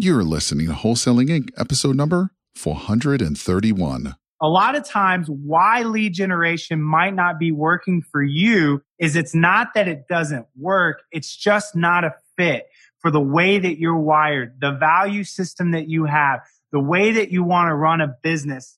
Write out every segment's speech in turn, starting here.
You're listening to Wholesaling Inc., episode number 431. A lot of times, why lead generation might not be working for you is it's not that it doesn't work, it's just not a fit for the way that you're wired, the value system that you have, the way that you want to run a business.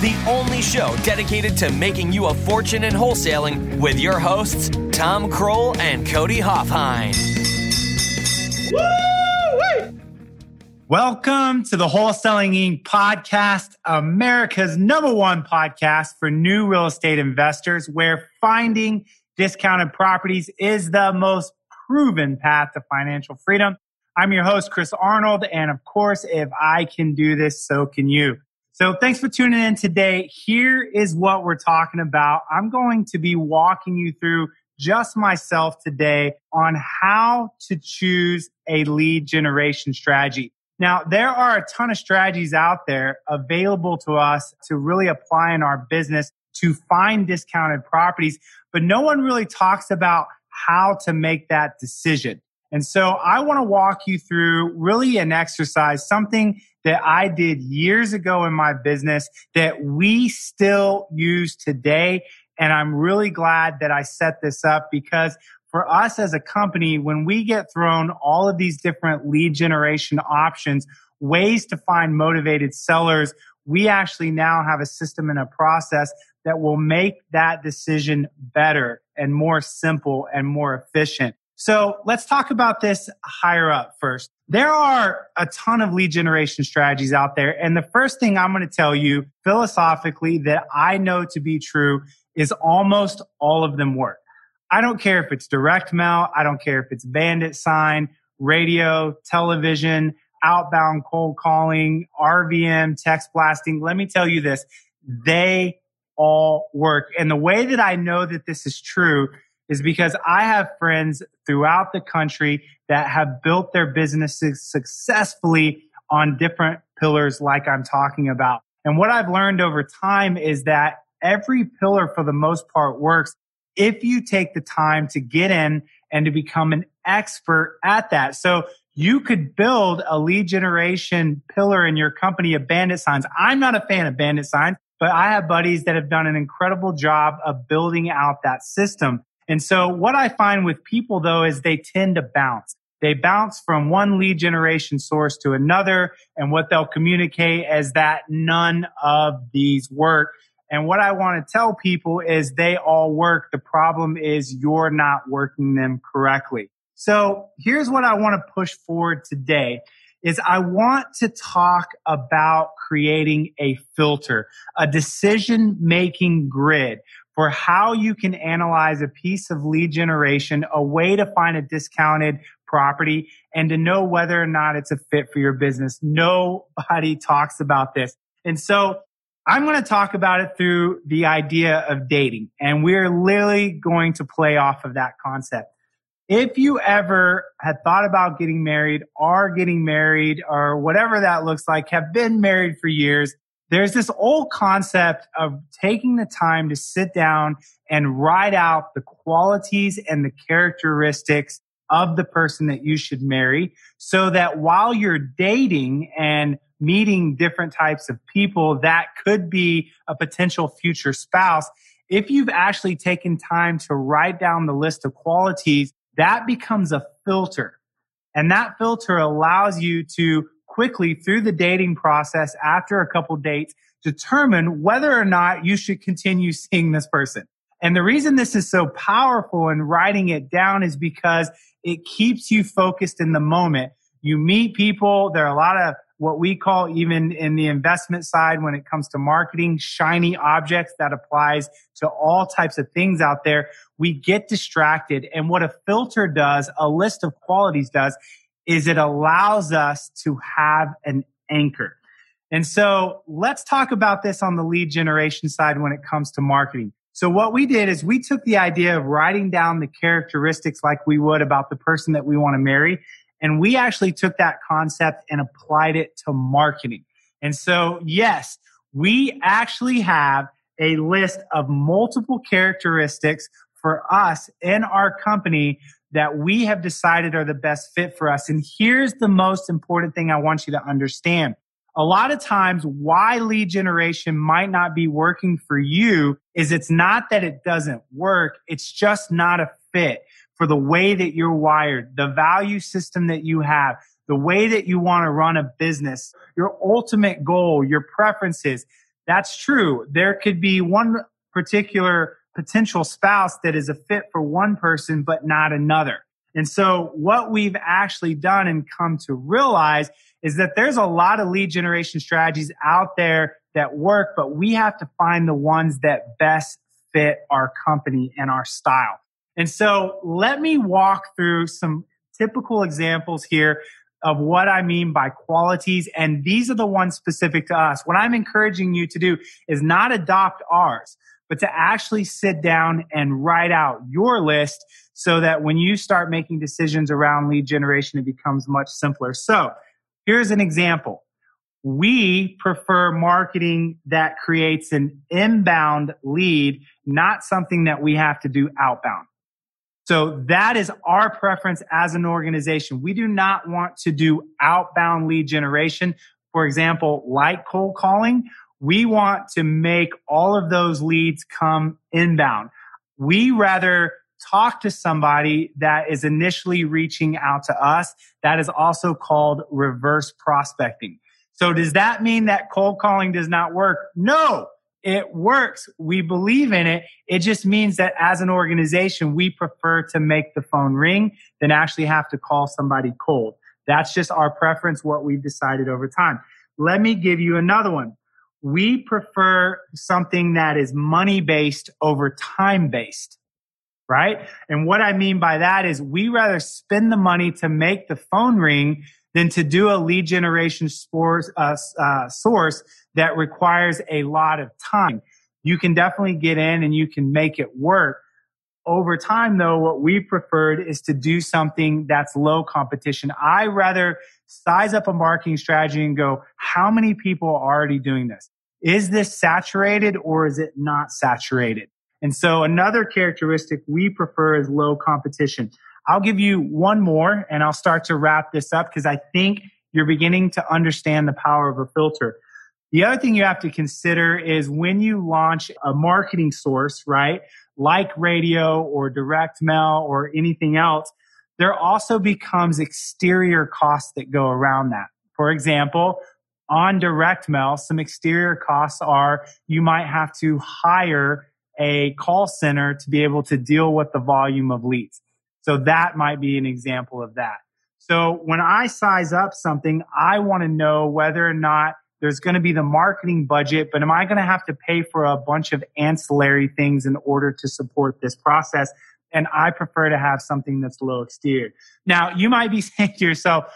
the only show dedicated to making you a fortune in wholesaling with your hosts, Tom Kroll and Cody Hofhine. Welcome to the Wholesaling Inc. podcast, America's number one podcast for new real estate investors, where finding discounted properties is the most proven path to financial freedom. I'm your host, Chris Arnold. And of course, if I can do this, so can you. So thanks for tuning in today. Here is what we're talking about. I'm going to be walking you through just myself today on how to choose a lead generation strategy. Now, there are a ton of strategies out there available to us to really apply in our business to find discounted properties, but no one really talks about how to make that decision. And so I want to walk you through really an exercise, something that I did years ago in my business that we still use today. And I'm really glad that I set this up because for us as a company, when we get thrown all of these different lead generation options, ways to find motivated sellers, we actually now have a system and a process that will make that decision better and more simple and more efficient. So let's talk about this higher up first. There are a ton of lead generation strategies out there. And the first thing I'm going to tell you philosophically that I know to be true is almost all of them work. I don't care if it's direct mail. I don't care if it's bandit sign, radio, television, outbound cold calling, RVM, text blasting. Let me tell you this. They all work. And the way that I know that this is true is because I have friends throughout the country that have built their businesses successfully on different pillars like I'm talking about. And what I've learned over time is that every pillar for the most part works if you take the time to get in and to become an expert at that. So you could build a lead generation pillar in your company of bandit signs. I'm not a fan of bandit signs, but I have buddies that have done an incredible job of building out that system. And so what I find with people though is they tend to bounce. They bounce from one lead generation source to another. And what they'll communicate is that none of these work. And what I want to tell people is they all work. The problem is you're not working them correctly. So here's what I want to push forward today is I want to talk about creating a filter, a decision making grid for how you can analyze a piece of lead generation, a way to find a discounted property and to know whether or not it's a fit for your business. Nobody talks about this. And so I'm going to talk about it through the idea of dating. And we're literally going to play off of that concept. If you ever had thought about getting married, are getting married, or whatever that looks like, have been married for years, there's this old concept of taking the time to sit down and write out the qualities and the characteristics of the person that you should marry so that while you're dating and meeting different types of people that could be a potential future spouse, if you've actually taken time to write down the list of qualities, that becomes a filter. And that filter allows you to quickly through the dating process after a couple dates determine whether or not you should continue seeing this person. And the reason this is so powerful in writing it down is because it keeps you focused in the moment. You meet people. There are a lot of what we call even in the investment side when it comes to marketing, shiny objects that applies to all types of things out there. We get distracted. And what a filter does, a list of qualities does, is it allows us to have an anchor. And so let's talk about this on the lead generation side when it comes to marketing. So what we did is we took the idea of writing down the characteristics like we would about the person that we want to marry. And we actually took that concept and applied it to marketing. And so, yes, we actually have a list of multiple characteristics for us in our company that we have decided are the best fit for us. And here's the most important thing I want you to understand. A lot of times why lead generation might not be working for you is it's not that it doesn't work. It's just not a fit for the way that you're wired, the value system that you have, the way that you want to run a business, your ultimate goal, your preferences. That's true. There could be one particular potential spouse that is a fit for one person, but not another. And so what we've actually done and come to realize is that there's a lot of lead generation strategies out there that work, but we have to find the ones that best fit our company and our style. And so let me walk through some typical examples here of what I mean by qualities. And these are the ones specific to us. What I'm encouraging you to do is not adopt ours but to actually sit down and write out your list so that when you start making decisions around lead generation, it becomes much simpler. So here's an example. We prefer marketing that creates an inbound lead, not something that we have to do outbound. So that is our preference as an organization. We do not want to do outbound lead generation. For example, like cold calling, we want to make all of those leads come inbound. We rather talk to somebody that is initially reaching out to us. That is also called reverse prospecting. So does that mean that cold calling does not work? No, it works. We believe in it. It just means that as an organization, we prefer to make the phone ring than actually have to call somebody cold. That's just our preference, what we've decided over time. Let me give you another one we prefer something that is money based over time based, right? And what I mean by that is we rather spend the money to make the phone ring than to do a lead generation uh, uh, source that requires a lot of time. You can definitely get in and you can make it work. Over time, though, what we preferred is to do something that's low competition. I rather size up a marketing strategy and go, how many people are already doing this? Is this saturated or is it not saturated? And so another characteristic we prefer is low competition. I'll give you one more and I'll start to wrap this up because I think you're beginning to understand the power of a filter. The other thing you have to consider is when you launch a marketing source, right? Like radio or direct mail or anything else, there also becomes exterior costs that go around that. For example, on direct mail, some exterior costs are you might have to hire a call center to be able to deal with the volume of leads. So that might be an example of that. So when I size up something, I want to know whether or not there's going to be the marketing budget, but am I going to have to pay for a bunch of ancillary things in order to support this process? And I prefer to have something that's low exterior. Now, you might be saying to yourself,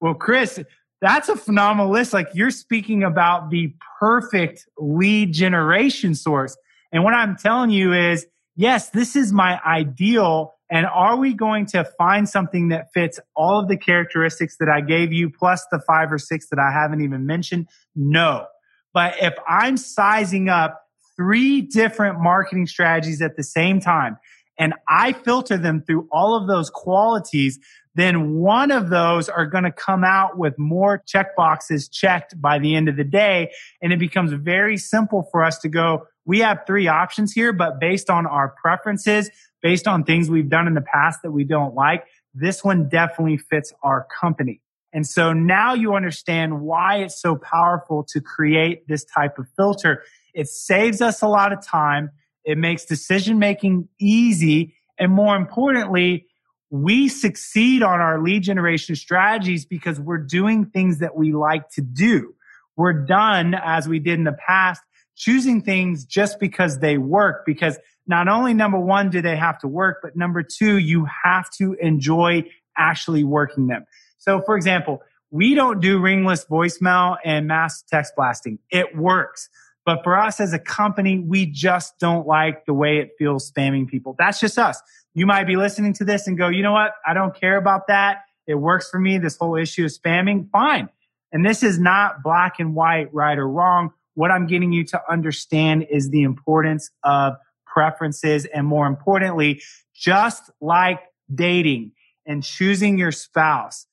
well, Chris, that's a phenomenal list. Like you're speaking about the perfect lead generation source. And what I'm telling you is, yes, this is my ideal. And are we going to find something that fits all of the characteristics that I gave you, plus the five or six that I haven't even mentioned? No. But if I'm sizing up three different marketing strategies at the same time, and I filter them through all of those qualities, then one of those are going to come out with more check boxes checked by the end of the day. And it becomes very simple for us to go, we have three options here, but based on our preferences, based on things we've done in the past that we don't like, this one definitely fits our company. And so now you understand why it's so powerful to create this type of filter. It saves us a lot of time. It makes decision making easy. And more importantly, we succeed on our lead generation strategies because we're doing things that we like to do. We're done as we did in the past, choosing things just because they work. Because not only number one, do they have to work, but number two, you have to enjoy actually working them. So for example, We don't do ringless voicemail and mass text blasting. It works. But for us as a company, we just don't like the way it feels spamming people. That's just us. You might be listening to this and go, you know what? I don't care about that. It works for me. This whole issue of spamming. Fine. And this is not black and white, right or wrong. What I'm getting you to understand is the importance of preferences and more importantly, just like dating and choosing your spouse,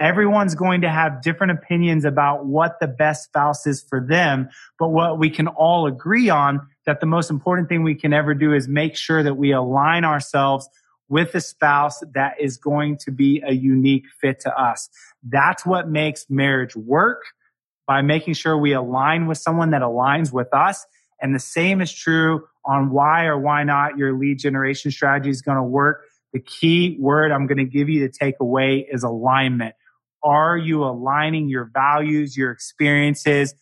Everyone's going to have different opinions about what the best spouse is for them. But what we can all agree on that the most important thing we can ever do is make sure that we align ourselves with a spouse that is going to be a unique fit to us. That's what makes marriage work by making sure we align with someone that aligns with us. And the same is true on why or why not your lead generation strategy is going to work. The key word I'm going to give you to take away is alignment. Are you aligning your values, your experiences,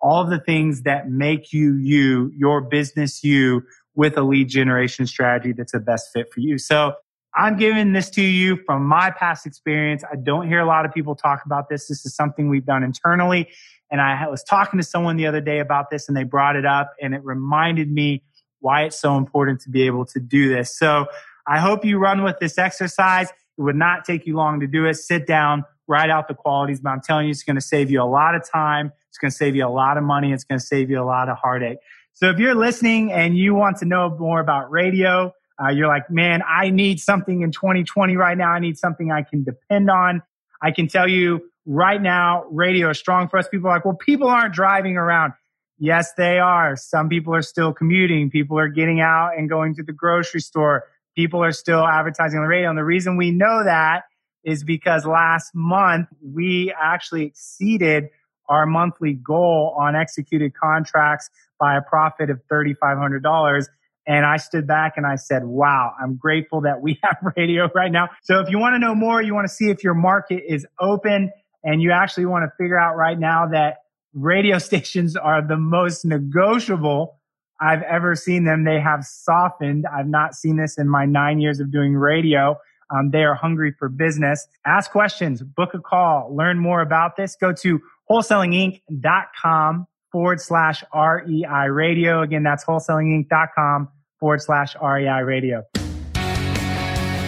all the things that make you you, your business you, with a lead generation strategy that's the best fit for you? So I'm giving this to you from my past experience. I don't hear a lot of people talk about this. This is something we've done internally. And I was talking to someone the other day about this and they brought it up and it reminded me why it's so important to be able to do this. So I hope you run with this exercise. It would not take you long to do it. Sit down, write out the qualities, but I'm telling you, it's going to save you a lot of time. It's going to save you a lot of money. It's going to save you a lot of heartache. So if you're listening and you want to know more about radio, uh, you're like, man, I need something in 2020 right now. I need something I can depend on. I can tell you right now, radio is strong for us. People are like, well, people aren't driving around. Yes, they are. Some people are still commuting. People are getting out and going to the grocery store. People are still advertising on the radio. And the reason we know that is because last month we actually exceeded our monthly goal on executed contracts by a profit of $3,500. And I stood back and I said, wow, I'm grateful that we have radio right now. So if you want to know more, you want to see if your market is open and you actually want to figure out right now that radio stations are the most negotiable I've ever seen them. They have softened. I've not seen this in my nine years of doing radio. Um, they are hungry for business. Ask questions, book a call, learn more about this. Go to wholesalinginc.com forward slash REI radio. Again, that's wholesalinginc.com forward slash REI radio.